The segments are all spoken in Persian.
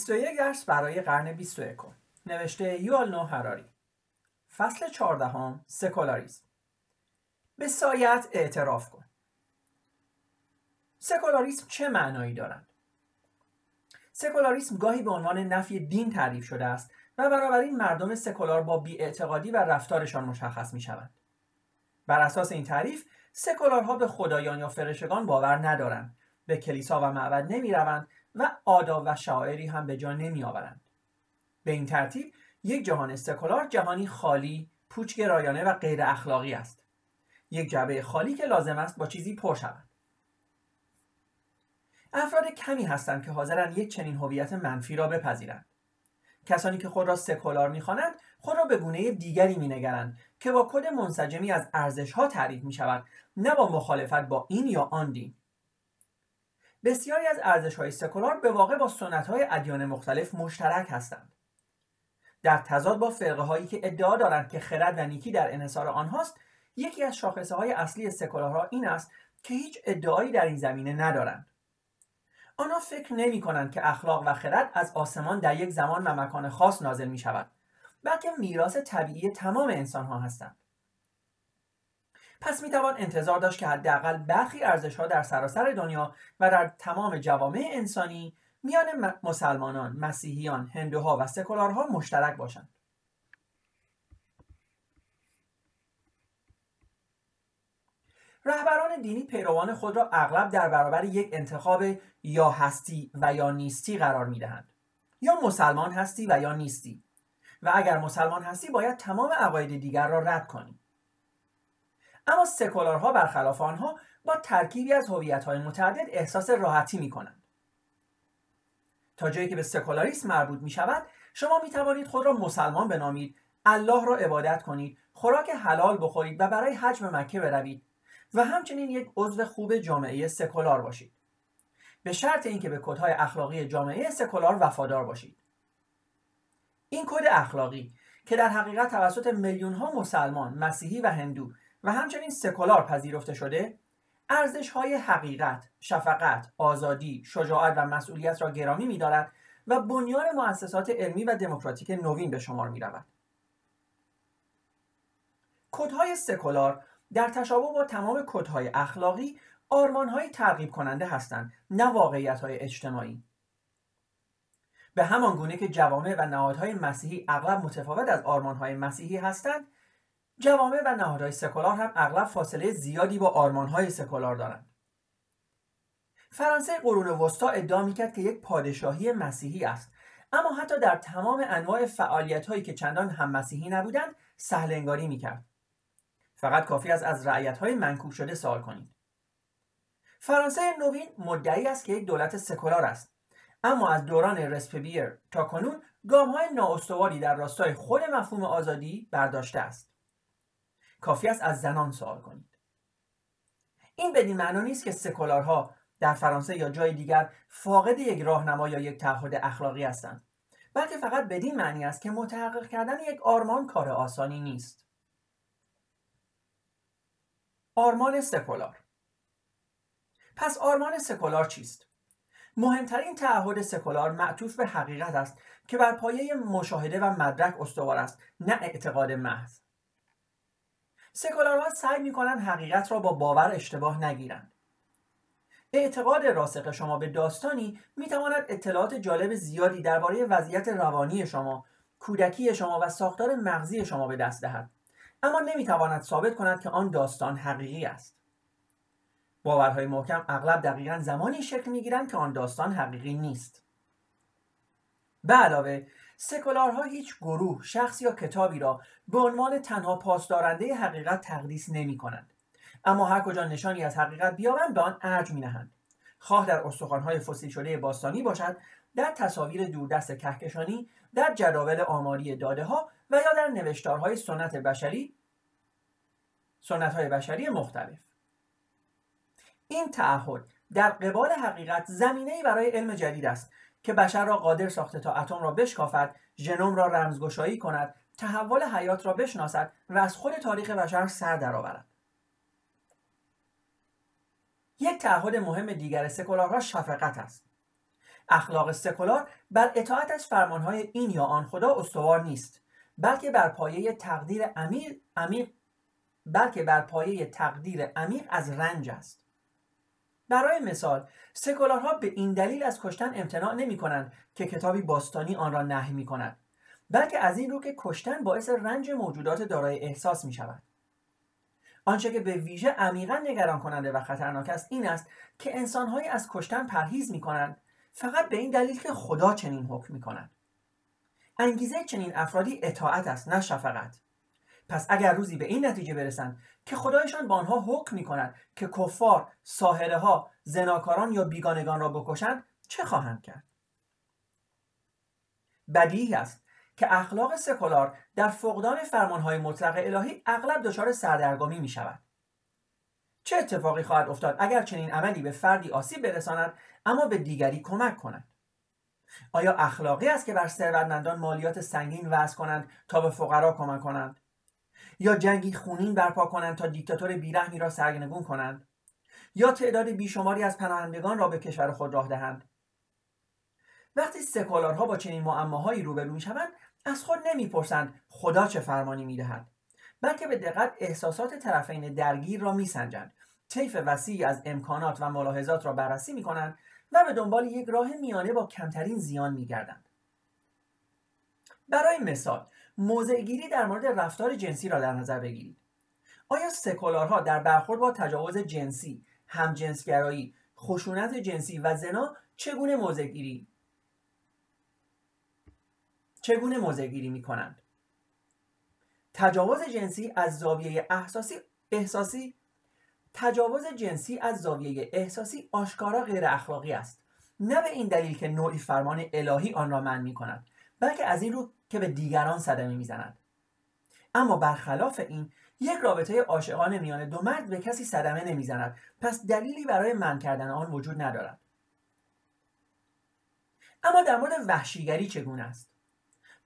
21 درس برای قرن 21 نوشته یوال نو هراری. فصل 14 سکولاریسم. به سایت اعتراف کن. سکولاریسم چه معنایی دارد؟ سکولاریسم گاهی به عنوان نفی دین تعریف شده است و بنابراین مردم سکولار با بیاعتقادی و رفتارشان مشخص می شوند. بر اساس این تعریف سکولارها به خدایان یا فرشگان باور ندارند. به کلیسا و معبد نمی روند و آداب و شاعری هم به جا نمی آورند. به این ترتیب یک جهان سکولار جهانی خالی، پوچگرایانه و غیر اخلاقی است. یک جبه خالی که لازم است با چیزی پر شود. افراد کمی هستند که حاضرند یک چنین هویت منفی را بپذیرند. کسانی که خود را سکولار می‌خوانند خود را به گونه دیگری مینگرند که با کد منسجمی از ارزشها تعریف می شود نه با مخالفت با این یا آن دین بسیاری از ارزش های سکولار به واقع با سنت های ادیان مختلف مشترک هستند. در تضاد با فرقه هایی که ادعا دارند که خرد و نیکی در انحصار آنهاست یکی از شاخصه های اصلی سکولارها این است که هیچ ادعایی در این زمینه ندارند. آنها فکر نمی کنند که اخلاق و خرد از آسمان در یک زمان و مکان خاص نازل می شود بلکه میراث طبیعی تمام انسان ها هستند. پس می توان انتظار داشت که حداقل برخی ارزش ها در سراسر دنیا و در تمام جوامع انسانی میان مسلمانان، مسیحیان، هندوها و سکولارها مشترک باشند. رهبران دینی پیروان خود را اغلب در برابر یک انتخاب یا هستی و یا نیستی قرار می دهند. یا مسلمان هستی و یا نیستی و اگر مسلمان هستی باید تمام عقاید دیگر را رد کنی اما سکولارها برخلاف آنها با ترکیبی از های متعدد احساس راحتی می کنند. تا جایی که به سکولاریسم مربوط می شود شما می توانید خود را مسلمان بنامید الله را عبادت کنید خوراک حلال بخورید و برای حج به مکه بروید و همچنین یک عضو خوب جامعه سکولار باشید به شرط اینکه به کدهای اخلاقی جامعه سکولار وفادار باشید این کد اخلاقی که در حقیقت توسط میلیون ها مسلمان، مسیحی و هندو و همچنین سکولار پذیرفته شده ارزش های حقیقت، شفقت، آزادی، شجاعت و مسئولیت را گرامی می‌دارد و بنیان مؤسسات علمی و دموکراتیک نوین به شمار می رود. کدهای سکولار در تشابه با تمام کدهای اخلاقی آرمانهایی ترغیب کننده هستند نه واقعیت اجتماعی به همان گونه که جوامع و نهادهای مسیحی اغلب متفاوت از آرمانهای مسیحی هستند جوامع و نهادهای سکولار هم اغلب فاصله زیادی با آرمانهای سکولار دارند. فرانسه قرون وسطا ادعا می‌کرد که یک پادشاهی مسیحی است. اما حتی در تمام انواع فعالیت هایی که چندان هم مسیحی نبودند سهل انگاری می‌کرد. فقط کافی است از رعیت های منکوب شده سوال کنید. فرانسه نوین مدعی است که یک دولت سکولار است. اما از دوران رسپبیر تا کنون گام های در راستای خود مفهوم آزادی برداشته است. کافی است از زنان سوال کنید. این بدین معنا نیست که سکولارها در فرانسه یا جای دیگر فاقد یک راهنما یا یک تعهد اخلاقی هستند بلکه فقط بدین معنی است که متحقق کردن یک آرمان کار آسانی نیست. آرمان سکولار. پس آرمان سکولار چیست؟ مهمترین تعهد سکولار معطوف به حقیقت است که بر پایه مشاهده و مدرک استوار است نه اعتقاد محض. سکولارها سعی می‌کنند حقیقت را با باور اشتباه نگیرند اعتقاد راسخ شما به داستانی می‌تواند اطلاعات جالب زیادی درباره وضعیت روانی شما کودکی شما و ساختار مغزی شما به دست دهد. اما نمی‌تواند ثابت کند که آن داستان حقیقی است. باورهای محکم اغلب دقیقا زمانی شکل می‌گیرند که آن داستان حقیقی نیست. به علاوه سکولارها هیچ گروه، شخص یا کتابی را به عنوان تنها پاسدارنده حقیقت تقدیس نمی کنند. اما هر کجا نشانی از حقیقت بیابند به آن ارج می نهند. خواه در استخوانهای فسیل شده باستانی باشد در تصاویر دوردست کهکشانی در جداول آماری داده ها و یا در نوشتارهای سنت بشری سنت های بشری مختلف این تعهد در قبال حقیقت زمینه برای علم جدید است که بشر را قادر ساخته تا اتم را بشکافد ژنوم را رمزگشایی کند تحول حیات را بشناسد و از خود تاریخ بشر سر درآورد. یک تعهد مهم دیگر سکولارها شفقت است. اخلاق سکولار بر اطاعت از فرمانهای این یا آن خدا استوار نیست بلکه بر پایه تقدیر عمیق بلکه بر پایه تقدیر عمیق از رنج است. برای مثال سکولارها به این دلیل از کشتن امتناع نمی کنند که کتابی باستانی آن را نهی می کند بلکه از این رو که کشتن باعث رنج موجودات دارای احساس می شود آنچه که به ویژه عمیقا نگران کننده و خطرناک است این است که انسانهایی از کشتن پرهیز می کنند فقط به این دلیل که خدا چنین حکم می کند انگیزه چنین افرادی اطاعت است نه شفقت. پس اگر روزی به این نتیجه برسند که خدایشان با آنها حکم می کند که کفار، ساهره ها، زناکاران یا بیگانگان را بکشند چه خواهند کرد؟ بدیهی است که اخلاق سکولار در فقدان فرمانهای مطلق الهی اغلب دچار سردرگمی می شود. چه اتفاقی خواهد افتاد اگر چنین عملی به فردی آسیب برساند اما به دیگری کمک کند؟ آیا اخلاقی است که بر ثروتمندان مالیات سنگین وضع کنند تا به فقرا کمک کنند یا جنگی خونین برپا کنند تا دیکتاتور بیرحمی را سرنگون کنند یا تعداد بیشماری از پناهندگان را به کشور خود راه دهند. وقتی سکولارها با چنین معماهایی روبرو می‌شوند از خود نمی‌پرسند خدا چه فرمانی می‌دهد بلکه به دقت احساسات طرفین درگیر را میسنجند. طیف وسیعی از امکانات و ملاحظات را بررسی می‌کنند و به دنبال یک راه میانه با کمترین زیان میگردند. برای مثال موضعگیری در مورد رفتار جنسی را در نظر بگیرید. آیا سکولارها در برخورد با تجاوز جنسی همجنسگرایی خشونت جنسی و زنا چگونه موضعگیری چگونه موضعگیری می کنند تجاوز جنسی از زاویه احساسی احساسی؟ تجاوز جنسی از زاویه احساسی آشکارا غیر اخلاقی است. نه به این دلیل که نوعی فرمان الهی آن را من می کند بلکه از این رو که به دیگران صدمه می‌زند اما برخلاف این یک رابطه عاشقانه میان دو مرد به کسی صدمه نمی‌زند. پس دلیلی برای من کردن آن وجود ندارد. اما در مورد وحشیگری چگونه است؟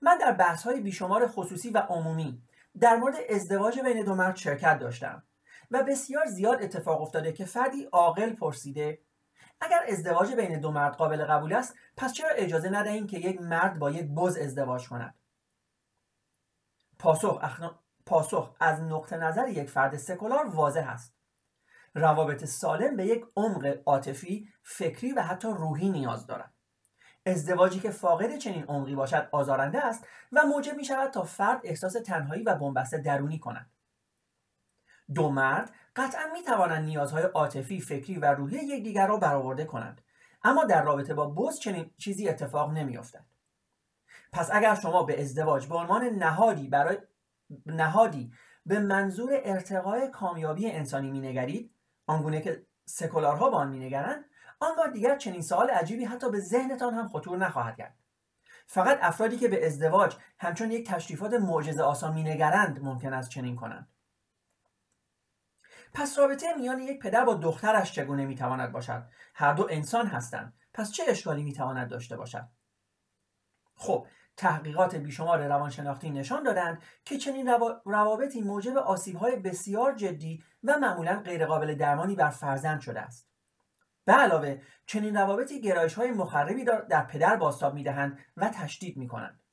من در بحث های بیشمار خصوصی و عمومی در مورد ازدواج بین دو مرد شرکت داشتم و بسیار زیاد اتفاق افتاده که فردی عاقل پرسیده اگر ازدواج بین دو مرد قابل قبول است پس چرا اجازه ندهیم که یک مرد با یک بز ازدواج کند؟ پاسخ, پاسخ از نقطه نظر یک فرد سکولار واضح است. روابط سالم به یک عمق عاطفی فکری و حتی روحی نیاز دارد. ازدواجی که فاقد چنین عمقی باشد آزارنده است و موجب می شود تا فرد احساس تنهایی و بنبسته درونی کند. دو مرد قطعا می توانند نیازهای عاطفی فکری و روحی یکدیگر را برآورده کنند. اما در رابطه با بز چنین چیزی اتفاق نمیافتد. پس اگر شما به ازدواج به عنوان نهادی برای نهادی به منظور ارتقای کامیابی انسانی مینگرید آنگونه که سکولارها به آن مینگرند آنگاه دیگر چنین سوال عجیبی حتی به ذهنتان هم خطور نخواهد کرد. فقط افرادی که به ازدواج همچون یک تشریفات معجزه آسا مینگرند ممکن است چنین کنند. پس رابطه میان یک پدر با دخترش چگونه می‌تواند باشد؟ هر دو انسان هستند. پس چه اشکالی می‌تواند داشته باشد؟ خب تحقیقات بیشمار روانشناختی نشان دادند که چنین روابطی موجب آسیبهای بسیار جدی و معمولا غیرقابل درمانی بر فرزند شده است. به علاوه چنین روابطی گرایش های مخربی در پدر باستاب می‌دهند و تشدید می‌کنند.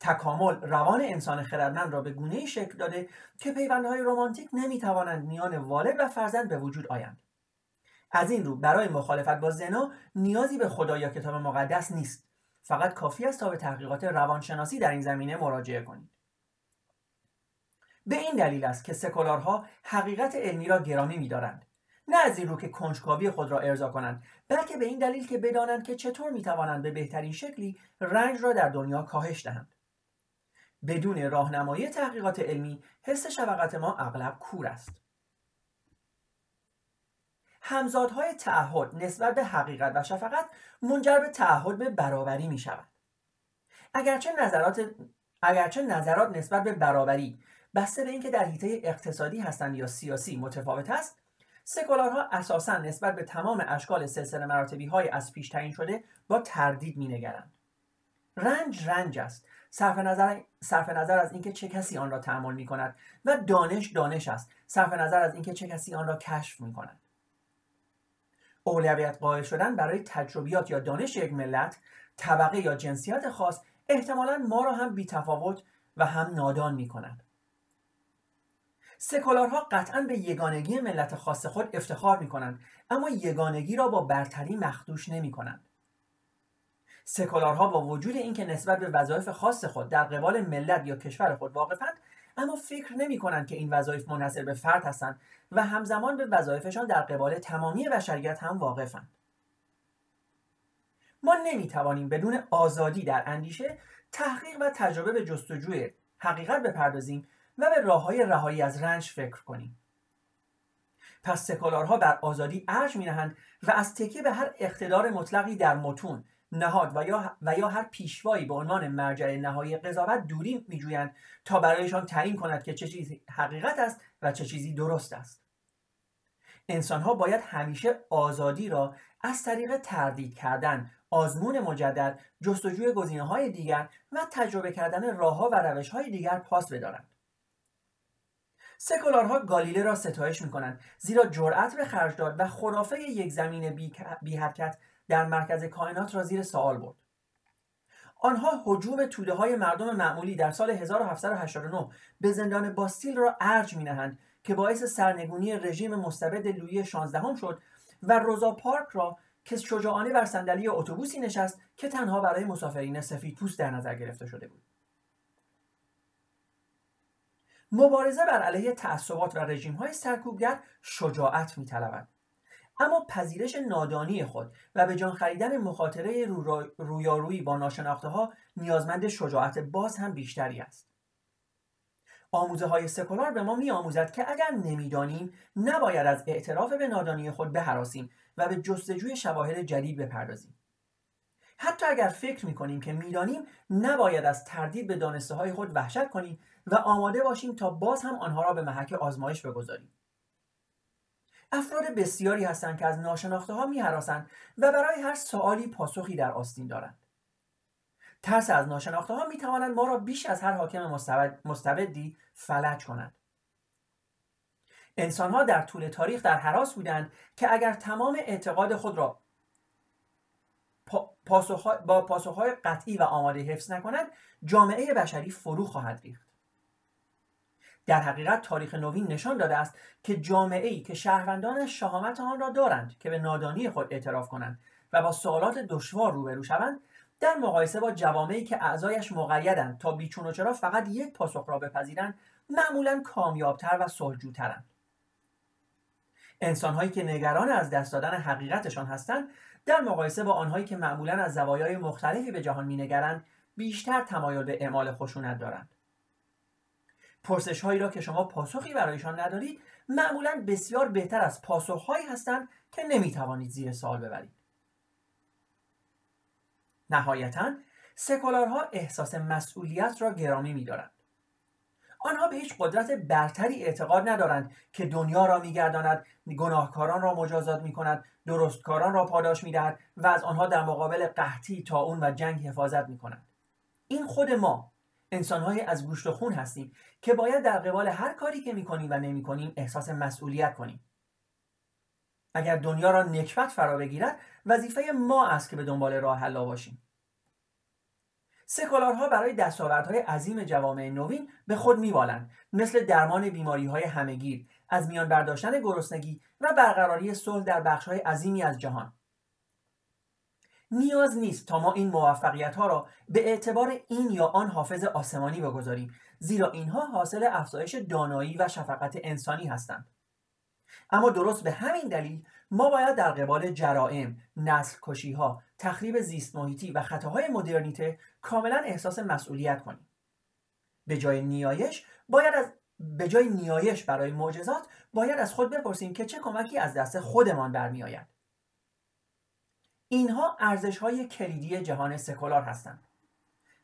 تکامل روان انسان خردمند را به گونه شکل داده که پیوندهای رمانتیک نمی‌توانند میان والد و فرزند به وجود آیند. از این رو برای مخالفت با زنا نیازی به خدا یا کتاب مقدس نیست. فقط کافی است تا به تحقیقات روانشناسی در این زمینه مراجعه کنید به این دلیل است که سکولارها حقیقت علمی را گرامی میدارند. نه از این رو که کنجکاوی خود را ارضا کنند بلکه به این دلیل که بدانند که چطور می‌توانند به بهترین شکلی رنج را در دنیا کاهش دهند. بدون راهنمایی تحقیقات علمی حس شفقت ما اغلب کور است همزادهای تعهد نسبت به حقیقت و شفقت منجر به تعهد به برابری می شود اگرچه نظرات اگرچه نظرات نسبت به برابری بسته به اینکه در حیطه اقتصادی هستند یا سیاسی متفاوت است سکولارها اساسا نسبت به تمام اشکال سلسله مراتبی های از پیش تعیین شده با تردید می نگرند. رنج رنج است صرف نظر, صرف نظر از اینکه چه کسی آن را تحمل می کند و دانش دانش است صرف نظر از اینکه چه کسی آن را کشف می کند اولویت قائل شدن برای تجربیات یا دانش یک ملت طبقه یا جنسیت خاص احتمالا ما را هم بیتفاوت و هم نادان می کند. سکولارها قطعا به یگانگی ملت خاص خود افتخار می کنند اما یگانگی را با برتری مخدوش نمی کنند. سکولارها با وجود اینکه نسبت به وظایف خاص خود در قبال ملت یا کشور خود واقفند اما فکر نمی کنند که این وظایف منحصر به فرد هستند و همزمان به وظایفشان در قبال تمامی بشریت هم واقفند. ما نمی توانیم بدون آزادی در اندیشه تحقیق و تجربه به جستجوی حقیقت بپردازیم و به راه های رهایی از رنج فکر کنیم. پس سکولارها بر آزادی ارج می نهند و از تکیه به هر اقتدار مطلقی در متون نهاد و یا, و یا هر پیشوایی به عنوان مرجع نهایی قضاوت دوری میجویند تا برایشان تعیین کند که چه چیزی حقیقت است و چه چیزی درست است. انسانها باید همیشه آزادی را از طریق تردید کردن آزمون مجدد جستجوی گزینه های دیگر و تجربه کردن راهها و روش های دیگر پاس بدارند. سکولارها گالیله را ستایش می کنند زیرا جرأت به خرج داد و خرافه یک زمین بی, بی حرکت در مرکز کائنات را زیر سوال برد. آنها حجوم توده های مردم معمولی در سال 1789 به زندان باستیل را ارج می نهند که باعث سرنگونی رژیم مستبد لویی 16 شد و روزا پارک را که شجاعانه بر صندلی اتوبوسی نشست که تنها برای مسافرین سفید پوست در نظر گرفته شده بود. مبارزه بر علیه تعصبات و رژیم های سرکوبگر شجاعت می اما پذیرش نادانی خود و به جان خریدن مخاطره رویارویی با ناشناخته ها نیازمند شجاعت باز هم بیشتری است. آموزه های سکولار به ما آموزد که اگر نمی‌دانیم نباید از اعتراف به نادانی خود بهراسیم و به جستجوی شواهد جدید بپردازیم. حتی اگر فکر می کنیم که می‌دانیم نباید از تردید به دانسته های خود وحشت کنیم و آماده باشیم تا باز هم آنها را به محک آزمایش بگذاریم. افراد بسیاری هستند که از ناشناخته ها می و برای هر سوالی پاسخی در آستین دارند. ترس از ناشناخته ها می توانند ما را بیش از هر حاکم مستبدی فلج کنند انسان ها در طول تاریخ در حراس بودند که اگر تمام اعتقاد خود را با پاسخهای قطعی و آماده حفظ نکنند جامعه بشری فرو خواهد ریخت. در حقیقت تاریخ نوین نشان داده است که جامعه ای که شهروندانش شهامت آن را دارند که به نادانی خود اعتراف کنند و با سوالات دشوار روبرو شوند در مقایسه با جوامعی که اعضایش مقیدند تا بیچون و چرا فقط یک پاسخ را بپذیرند معمولا کامیابتر و صلحجوترند انسانهایی که نگران از دست دادن حقیقتشان هستند در مقایسه با آنهایی که معمولا از زوایای مختلفی به جهان مینگرند بیشتر تمایل به اعمال خشونت دارند. پرسش هایی را که شما پاسخی برایشان ندارید معمولا بسیار بهتر از پاسخهایی هستند که نمی‌توانید زیر سوال ببرید. نهایتا سکولارها احساس مسئولیت را گرامی میدارند. آنها به هیچ قدرت برتری اعتقاد ندارند که دنیا را میگرداند گناهکاران را مجازات می کند درستکاران را پاداش می‌دهد و از آنها در مقابل قحطی اون و جنگ حفاظت می کند این خود ما انسانهای از گوشت و خون هستیم که باید در قبال هر کاری که می‌کنیم و نمی‌کنیم احساس مسئولیت کنیم. اگر دنیا را نکبت فرا بگیرد وظیفه ما است که به دنبال راه حل باشیم. سکولارها برای دستاوردهای عظیم جوامع نوین به خود میبالند مثل درمان بیماری های از میان برداشتن گرسنگی و برقراری صلح در بخشهای عظیمی از جهان. نیاز نیست تا ما این موفقیت ها را به اعتبار این یا آن حافظ آسمانی بگذاریم زیرا اینها حاصل افزایش دانایی و شفقت انسانی هستند اما درست به همین دلیل ما باید در قبال جرائم، نسل کشی ها، تخریب زیست محیطی و خطاهای مدرنیته کاملا احساس مسئولیت کنیم. به جای نیایش باید از به جای نیایش برای معجزات باید از خود بپرسیم که چه کمکی از دست خودمان برمیآید. اینها ارزش های کلیدی جهان سکولار هستند.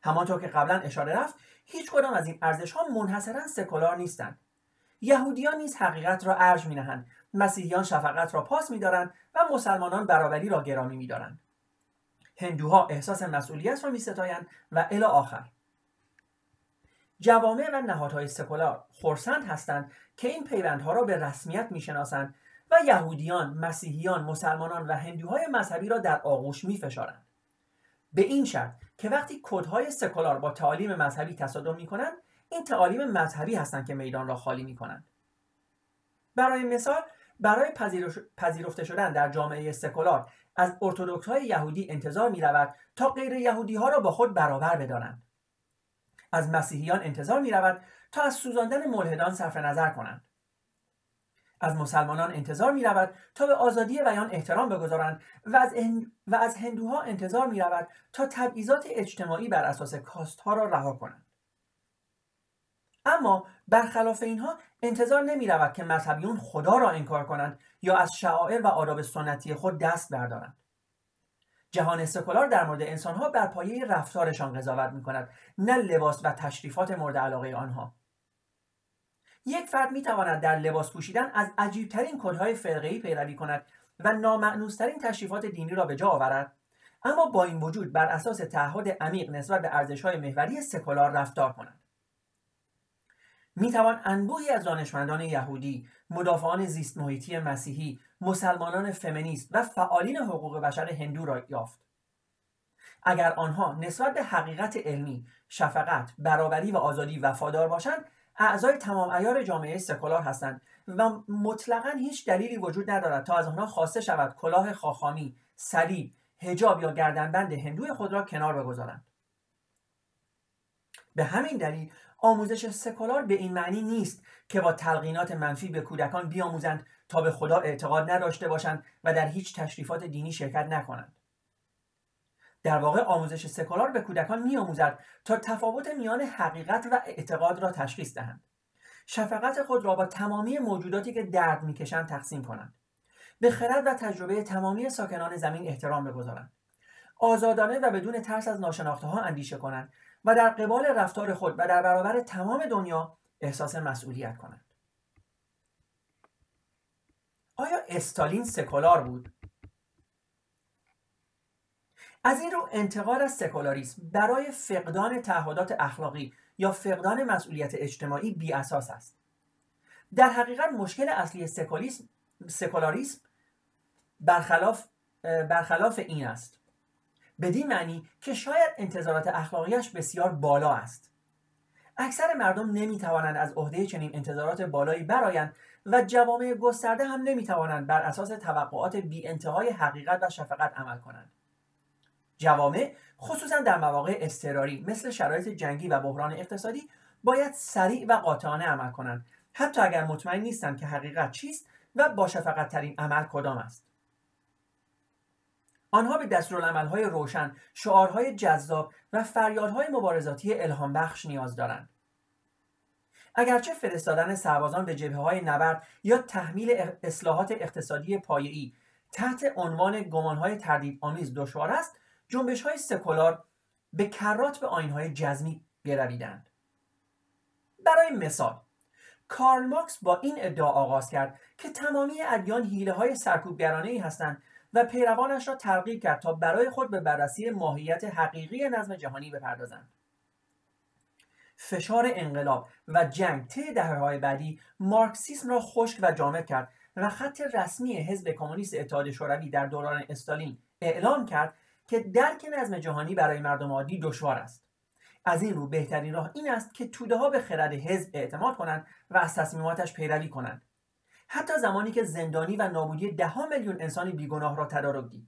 همانطور که قبلا اشاره رفت هیچ کدام از این ارزش ها منحصرا سکولار نیستند. یهودیان نیز حقیقت را ارج می نهند مسیحیان شفقت را پاس میدارند و مسلمانان برابری را گرامی میدارند هندوها احساس مسئولیت را میستایند و الی آخر جوامع و نهادهای سکولار خورسند هستند که این پیوندها را به رسمیت می‌شناسند و یهودیان، مسیحیان، مسلمانان و هندوهای مذهبی را در آغوش می فشارند. به این شرط که وقتی کدهای سکولار با تعالیم مذهبی تصادم می کنند این تعالیم مذهبی هستند که میدان را خالی می کنند. برای مثال برای پذیرفته شدن در جامعه سکولار از ارتودکس های یهودی انتظار می رود تا غیر یهودی ها را با خود برابر بدانند. از مسیحیان انتظار می رود تا از سوزاندن ملحدان صرف نظر کنند. از مسلمانان انتظار می رود تا به آزادی بیان احترام بگذارند و از, و از هندوها انتظار می رود تا تبعیضات اجتماعی بر اساس کاست ها را رها کنند. اما برخلاف اینها انتظار نمی رود که مذهبیون خدا را انکار کنند یا از شعائر و آداب سنتی خود دست بردارند. جهان سکولار در مورد انسانها بر پایه رفتارشان قضاوت می کند نه لباس و تشریفات مورد علاقه آنها. یک فرد می تواند در لباس پوشیدن از عجیبترین کدهای فرقهای پیروی کند و نامعنوسترین تشریفات دینی را به جا آورد اما با این وجود بر اساس تعهد عمیق نسبت به ارزشهای محوری سکولار رفتار کند می توان انبوهی از دانشمندان یهودی، مدافعان زیست محیطی مسیحی، مسلمانان فمینیست و فعالین حقوق بشر هندو را یافت. اگر آنها نسبت به حقیقت علمی، شفقت، برابری و آزادی وفادار باشند، اعضای تمام ایار جامعه سکولار هستند و مطلقا هیچ دلیلی وجود ندارد تا از آنها خواسته شود کلاه خاخامی، صلیب، حجاب یا گردنبند هندوی خود را کنار بگذارند. به همین دلیل آموزش سکولار به این معنی نیست که با تلقینات منفی به کودکان بیاموزند تا به خدا اعتقاد نداشته باشند و در هیچ تشریفات دینی شرکت نکنند در واقع آموزش سکولار به کودکان میآموزد تا تفاوت میان حقیقت و اعتقاد را تشخیص دهند. شفقت خود را با تمامی موجوداتی که درد می‌کشند تقسیم کنند. به خرد و تجربه تمامی ساکنان زمین احترام بگذارند. آزادانه و بدون ترس از ناشناخته ها اندیشه کنند و در قبال رفتار خود و در برابر تمام دنیا احساس مسئولیت کنند. آیا استالین سکولار بود؟ از این رو انتقال از سکولاریسم برای فقدان تعهدات اخلاقی یا فقدان مسئولیت اجتماعی بی اساس است. در حقیقت مشکل اصلی سکولاریسم برخلاف برخلاف این است. بدین معنی که شاید انتظارات اخلاقیش بسیار بالا است. اکثر مردم نمی‌توانند از عهده چنین انتظارات بالایی برایند و جوامع گسترده هم نمی‌توانند بر اساس توقعات بی انتهای حقیقت و شفقت عمل کنند. جوامع خصوصا در مواقع اضطراری مثل شرایط جنگی و بحران اقتصادی باید سریع و قاطعانه عمل کنند حتی اگر مطمئن نیستند که حقیقت چیست و با شفقت ترین عمل کدام است آنها به دستورالعملهای روشن، شعارهای جذاب و فریادهای مبارزاتی الهام بخش نیاز دارند. اگرچه فرستادن سربازان به جبهه های نبرد یا تحمیل اصلاحات اقتصادی پایه‌ای تحت عنوان گمانهای تردید آمیز دشوار است، جنبش های سکولار به کرات به آینهای جزمی گرویدند. برای مثال، کارل ماکس با این ادعا آغاز کرد که تمامی ادیان حیله های سرکوبگرانه ای هستند و پیروانش را ترغیب کرد تا برای خود به بررسی ماهیت حقیقی نظم جهانی بپردازند فشار انقلاب و جنگ طی دهههای بعدی مارکسیسم را خشک و جامد کرد و خط رسمی حزب کمونیست اتحاد شوروی در دوران استالین اعلام کرد که درک نظم جهانی برای مردم عادی دشوار است. از این رو بهترین راه این است که توده ها به خرد حزب اعتماد کنند و از تصمیماتش پیروی کنند. حتی زمانی که زندانی و نابودی ده میلیون انسان بیگناه را تدارک دید.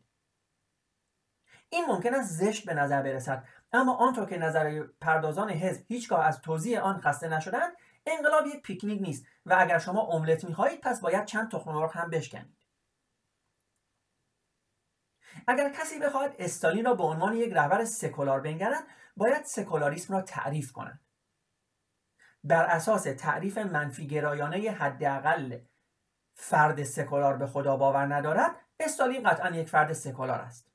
این ممکن است زشت به نظر برسد اما آنطور که نظر پردازان حزب هیچگاه از توضیح آن خسته نشدند انقلاب یک پیکنیک نیست و اگر شما املت می‌خواهید پس باید چند تخم مرغ هم بشکنید. اگر کسی بخواهد استالین را به عنوان یک رهبر سکولار بنگرد باید سکولاریسم را تعریف کند. بر اساس تعریف منفی گرایانه حداقل فرد سکولار به خدا باور ندارد استالین قطعا یک فرد سکولار است.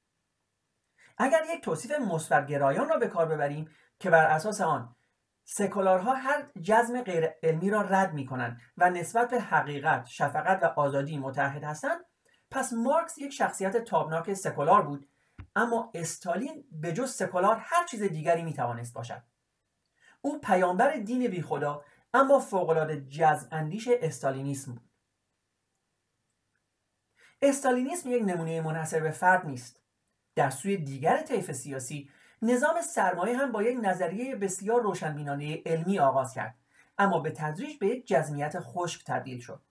اگر یک توصیف مثبت گرایان را به کار ببریم که بر اساس آن سکولارها هر جزم غیر علمی را رد می کنند و نسبت به حقیقت، شفقت و آزادی متحد هستند پس مارکس یک شخصیت تابناک سکولار بود اما استالین به جز سکولار هر چیز دیگری می توانست باشد. او پیامبر دین بی خدا اما فوقالعاده جزم اندیش استالینیسم بود. استالینیسم یک نمونه منحصر به فرد نیست. در سوی دیگر طیف سیاسی نظام سرمایه هم با یک نظریه بسیار روشنبینانه علمی آغاز کرد اما به تدریج به یک جزمیت خشک تبدیل شد.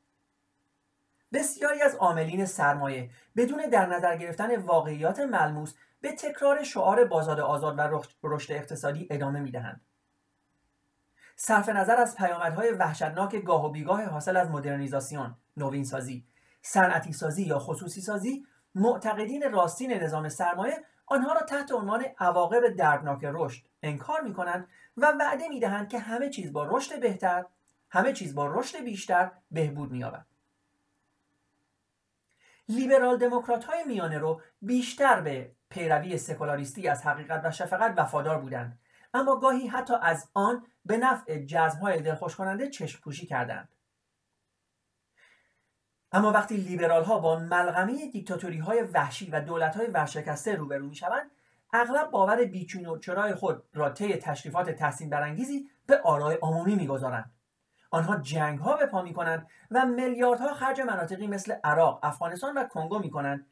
بسیاری از عاملین سرمایه بدون در نظر گرفتن واقعیات ملموس به تکرار شعار بازاد آزاد و رشد اقتصادی ادامه می‌دهند. صرف نظر از پیامدهای وحشتناک گاه و بیگاه حاصل از مدرنیزاسیون نوین سازی صنعتی سازی یا خصوصی سازی معتقدین راستین نظام سرمایه آنها را تحت عنوان عواقب دردناک رشد انکار می کنند و وعده می دهند که همه چیز با رشد بهتر همه چیز با رشد بیشتر بهبود می یابد لیبرال دموکرات های میانه رو بیشتر به پیروی سکولاریستی از حقیقت و شفقت وفادار بودند. اما گاهی حتی از آن به نفع های دلخوش کننده چشم پوشی کردند. اما وقتی لیبرال ها با ملغمه دیکتاتوری های وحشی و دولت های ورشکسته روبرو می شوند اغلب باور بیچون و چرای خود را طی تشریفات تحسین برانگیزی به آرای عمومی می‌گذارند. آنها جنگ ها به پا می کنند و میلیاردها خرج مناطقی مثل عراق، افغانستان و کنگو می کنند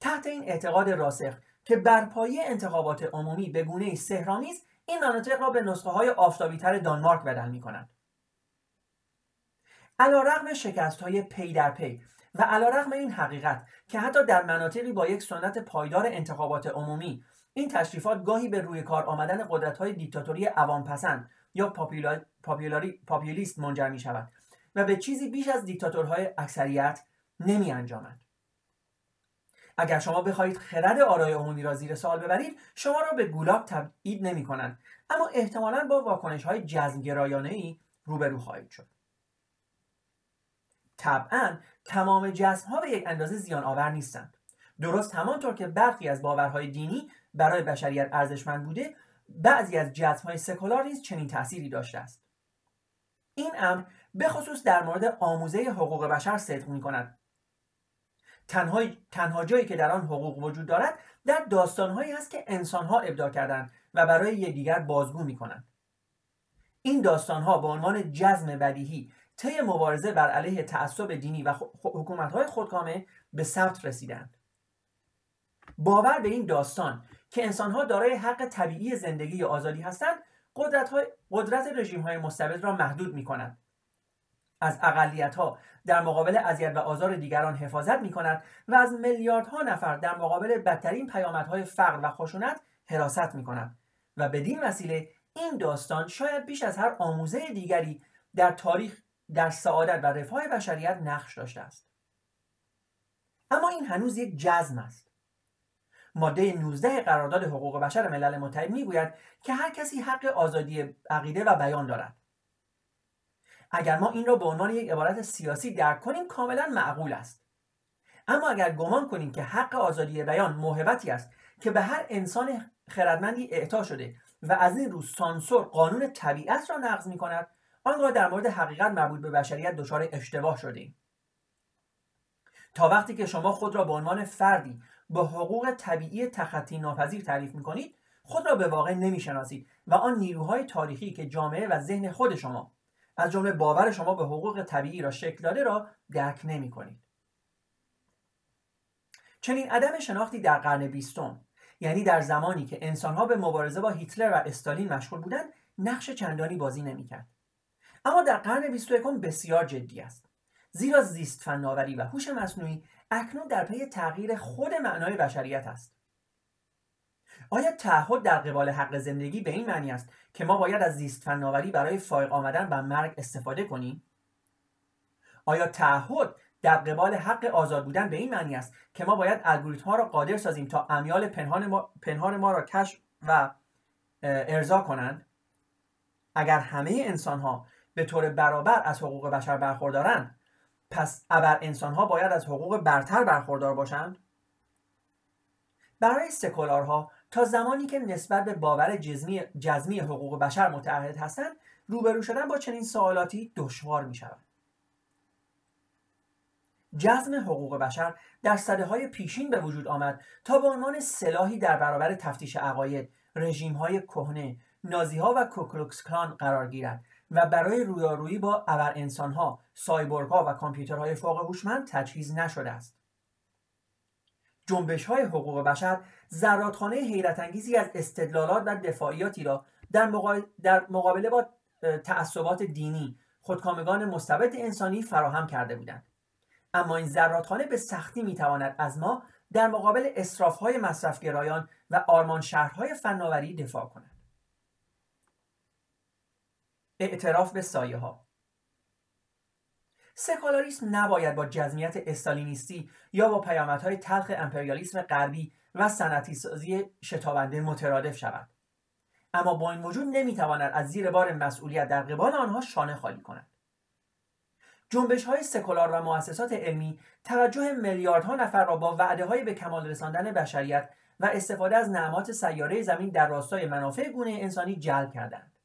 تحت این اعتقاد راسخ که برپایی انتخابات عمومی به گونه سهرامیز این مناطق را به نسخه های آفتابیتر دانمارک بدل می کنند. علا رقم شکست های پی در پی و علا رقم این حقیقت که حتی در مناطقی با یک سنت پایدار انتخابات عمومی این تشریفات گاهی به روی کار آمدن قدرت های دیکتاتوری عوام پسند یا پاپیولیست منجر می شود و به چیزی بیش از دیکتاتورهای اکثریت نمی انجامد. اگر شما بخواهید خرد آرای عمومی را زیر سوال ببرید شما را به گولاب تبعید نمی کنند اما احتمالا با واکنش های جزمگرایانه ای روبرو خواهید شد. طبعا تمام جزم ها به یک اندازه زیان آور نیستند. درست همانطور که برخی از باورهای دینی برای بشریت ارزشمند بوده بعضی از جزم های سکولار نیز چنین تأثیری داشته است. این امر به خصوص در مورد آموزه حقوق بشر صدق می کند تنها, تنها جایی که در آن حقوق وجود دارد در داستانهایی است که انسانها ابداع کردند و برای یکدیگر بازگو می کنند این داستانها به عنوان جزم بدیهی طی مبارزه بر علیه تعصب دینی و حکومتهای خودکامه به ثبت رسیدند. باور به این داستان که انسانها دارای حق طبیعی زندگی یا آزادی هستند قدرت, های، قدرت رژیم های مستبد را محدود می کند از اقلیت ها در مقابل اذیت و آزار دیگران حفاظت می کند و از میلیاردها نفر در مقابل بدترین پیامدهای فقر و خشونت حراست می کند و بدین وسیله این داستان شاید بیش از هر آموزه دیگری در تاریخ در سعادت و رفاه بشریت نقش داشته است. اما این هنوز یک جزم است. ماده 19 قرارداد حقوق بشر ملل متحد می‌گوید که هر کسی حق آزادی عقیده و بیان دارد. اگر ما این را به عنوان یک عبارت سیاسی درک کنیم کاملا معقول است. اما اگر گمان کنیم که حق آزادی بیان موهبتی است که به هر انسان خردمندی اعطا شده و از این رو سانسور قانون طبیعت را نقض می کند آنگاه در مورد حقیقت مربوط به بشریت دچار اشتباه شدیم. تا وقتی که شما خود را به عنوان فردی با حقوق طبیعی تخطی ناپذیر تعریف می کنید خود را به واقع نمی‌شناسید و آن نیروهای تاریخی که جامعه و ذهن خود شما از جمله باور شما به حقوق طبیعی را شکل داده را درک نمی کنید. چنین عدم شناختی در قرن بیستم یعنی در زمانی که انسانها به مبارزه با هیتلر و استالین مشغول بودند نقش چندانی بازی نمی‌کرد اما در قرن 21 بسیار جدی است زیرا زیست فناوری و هوش مصنوعی اکنون در پی تغییر خود معنای بشریت است. آیا تعهد در قبال حق زندگی به این معنی است که ما باید از زیست فناوری برای فائق آمدن و مرگ استفاده کنیم؟ آیا تعهد در قبال حق آزاد بودن به این معنی است که ما باید الگوریتم ها را قادر سازیم تا امیال پنهان ما, پنهان ما را کشف و ارضا کنند؟ اگر همه انسان ها به طور برابر از حقوق بشر برخوردارند پس ابر انسان ها باید از حقوق برتر برخوردار باشند برای سکولارها تا زمانی که نسبت به باور جزمی, جزمی حقوق بشر متعهد هستند روبرو شدن با چنین سوالاتی دشوار می شود. جزم حقوق بشر در صده های پیشین به وجود آمد تا به عنوان سلاحی در برابر تفتیش عقاید رژیم های کهنه نازی ها و کوکلوکس کلان قرار گیرد و برای رویارویی با ابر انسان ها سایبورگ ها و کامپیوترهای فوق هوشمند تجهیز نشده است. جنبش های حقوق بشر زرادخانه حیرت انگیزی از استدلالات و دفاعیاتی را در, در مقابله با تعصبات دینی خودکامگان مستبد انسانی فراهم کرده بودند. اما این زرادخانه به سختی می‌تواند از ما در مقابل های مصرفگرایان و آرمان شهرهای فناوری دفاع کند. اعتراف به سایه ها سکولاریسم نباید با جزمیت استالینیستی یا با پیامدهای تلخ امپریالیسم غربی و سنتی سازی شتابنده مترادف شود. اما با این وجود نمی‌تواند از زیر بار مسئولیت در قبال آنها شانه خالی کند. جنبش های سکولار و مؤسسات علمی توجه میلیاردها نفر را با وعده های به کمال رساندن بشریت و استفاده از نعمات سیاره زمین در راستای منافع گونه انسانی جلب کردند.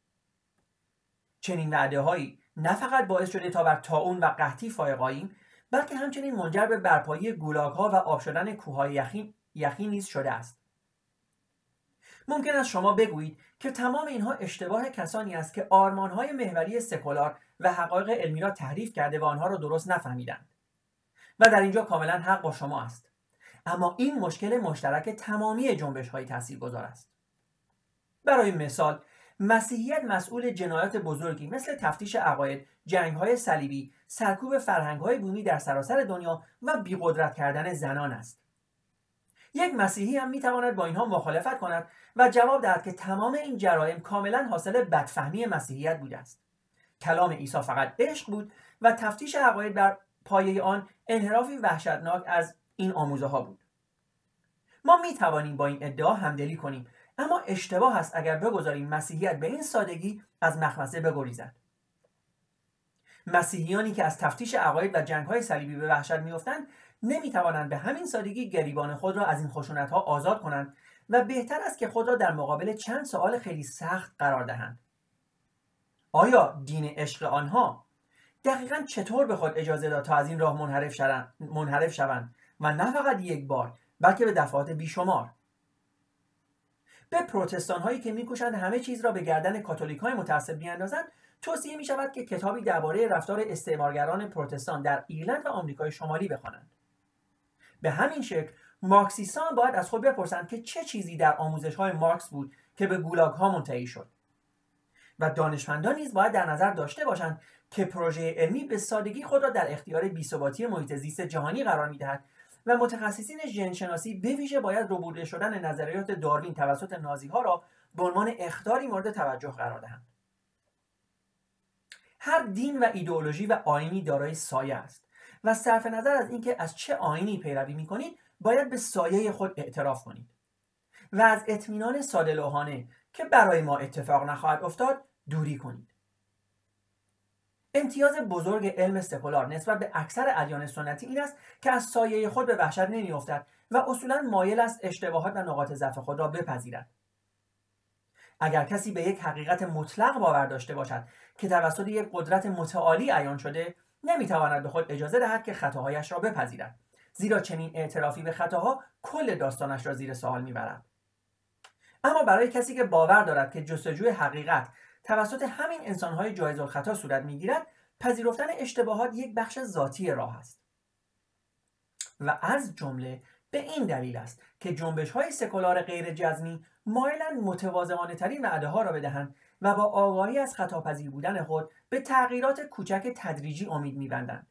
چنین وعده هایی نه فقط باعث شده تا بر تاون و قحطی فائق بلکه همچنین منجر به برپایی گولاگ ها و آب شدن کوههای یخی, یخی نیز شده است. ممکن است شما بگویید که تمام اینها اشتباه کسانی است که آرمانهای محوری سکولار و حقایق علمی را تحریف کرده و آنها را درست نفهمیدند. و در اینجا کاملا حق با شما است. اما این مشکل مشترک تمامی جنبش های تاثیرگذار است. برای مثال مسیحیت مسئول جنایات بزرگی مثل تفتیش عقاید جنگ های صلیبی سرکوب فرهنگ های بومی در سراسر دنیا و بیقدرت کردن زنان است. یک مسیحی هم می‌تواند با اینها مخالفت کند و جواب دهد که تمام این جرایم کاملا حاصل بدفهمی مسیحیت بوده است. کلام عیسی فقط عشق بود و تفتیش عقاید بر پایه آن انحرافی وحشتناک از این آموزه ها بود. ما می توانیم با این ادعا همدلی کنیم اما اشتباه است اگر بگذاریم مسیحیت به این سادگی از مخمسه بگریزد. مسیحیانی که از تفتیش عقاید و جنگ های صلیبی به وحشت میافتند نمی‌توانند به همین سادگی گریبان خود را از این خشونت ها آزاد کنند و بهتر است که خود را در مقابل چند سوال خیلی سخت قرار دهند. آیا دین عشق آنها دقیقا چطور به خود اجازه داد تا از این راه منحرف شوند, منحرف شوند؟ و نه فقط یک بار بلکه به دفعات بیشمار. به پروتستان هایی که میکوشند همه چیز را به گردن کاتولیک های متعصب بیاندازند توصیه می شود که کتابی درباره رفتار استعمارگران پروتستان در ایرلند و آمریکای شمالی بخوانند. به همین شکل مارکسیستان باید از خود بپرسند که چه چیزی در آموزش های مارکس بود که به گولاگ ها منتهی شد. و دانشمندان نیز باید در نظر داشته باشند که پروژه علمی به سادگی خود را در اختیار بیثباتی محیط زیست جهانی قرار می‌دهد و متخصصین ژنشناسی بویژه باید ربوده شدن نظریات داروین توسط نازی ها را به عنوان اخطاری مورد توجه قرار دهند. هر دین و ایدئولوژی و آینی دارای سایه است و صرف نظر از اینکه از چه آینی پیروی می‌کنید باید به سایه خود اعتراف کنید. و از اطمینان ساده که برای ما اتفاق نخواهد افتاد دوری کنید. امتیاز بزرگ علم سکولار نسبت به اکثر ادیان سنتی این است که از سایه خود به وحشت نمیافتد و اصولا مایل است اشتباهات و نقاط ضعف خود را بپذیرد. اگر کسی به یک حقیقت مطلق باور داشته باشد که توسط یک قدرت متعالی عیان شده نمی‌تواند به خود اجازه دهد که خطاهایش را بپذیرد. زیرا چنین اعترافی به خطاها کل داستانش را زیر سوال می‌برد. اما برای کسی که باور دارد که جستجوی حقیقت توسط همین انسانهای جایز الخطا صورت می‌گیرد پذیرفتن اشتباهات یک بخش ذاتی راه است. و از جمله به این دلیل است که جنبش های سکولار غیر جزمی مایلند متواضعانه ترین وعده ها را بدهند و با آگاهی از خطاپذیر بودن خود به تغییرات کوچک تدریجی امید میبندند.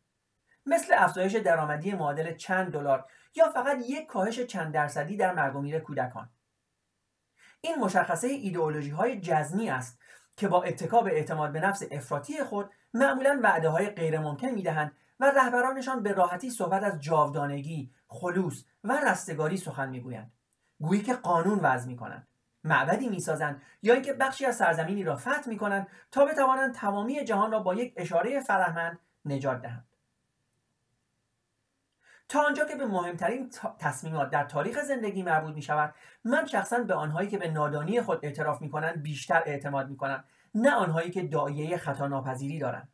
مثل افزایش درآمدی معادل چند دلار یا فقط یک کاهش چند درصدی در مرگ کودکان. این مشخصه ایدئولوژی های جزمی است که با اتکا به اعتماد به نفس افراطی خود معمولا وعده های غیر ممکن می‌دهند و رهبرانشان به راحتی صحبت از جاودانگی، خلوص و رستگاری سخن می‌گویند. گویی که قانون وضع می‌کنند. معبدی می‌سازند یا اینکه بخشی از سرزمینی را فتح می‌کنند تا بتوانند تمامی جهان را با یک اشاره فرهمند نجات دهند. تا آنجا که به مهمترین تصمیمات در تاریخ زندگی مربوط می شود من شخصا به آنهایی که به نادانی خود اعتراف می کنند بیشتر اعتماد می کنم نه آنهایی که دایه خطا ناپذیری دارند.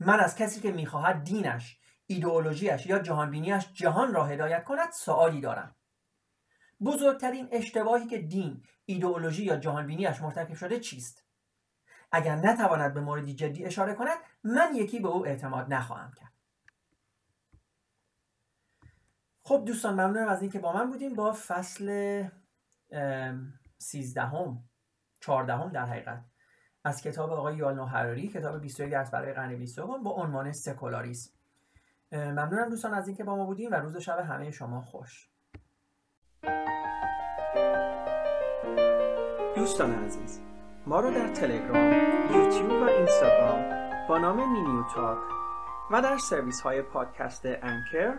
من از کسی که می‌خواهد دینش ایدئولوژیش یا جهانبینیش جهان را هدایت کند سوالی دارم. بزرگترین اشتباهی که دین ایدئولوژی یا جهانبینیش مرتکب شده چیست؟ اگر نتواند به موردی جدی اشاره کند من یکی به او اعتماد نخواهم کرد. خب دوستان ممنونم از اینکه با من بودیم با فصل سیزدهم چهاردهم در حقیقت. از کتاب آقای یالنو هراری کتاب 21 درس برای قرن 20 با عنوان سکولاریسم. ممنونم دوستان از اینکه با ما بودیم و روز و شب همه شما خوش. دوستان عزیز ما رو در تلگرام، یوتیوب و اینستاگرام با نام مینیو تاک و در سرویس های پادکست Anchor،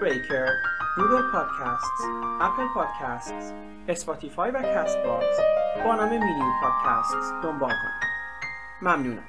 Breaker، Google Podcast، Apple Podcast، Spotify و Castbox با نام مینیو پادکست دنبال کنید. ممنونم.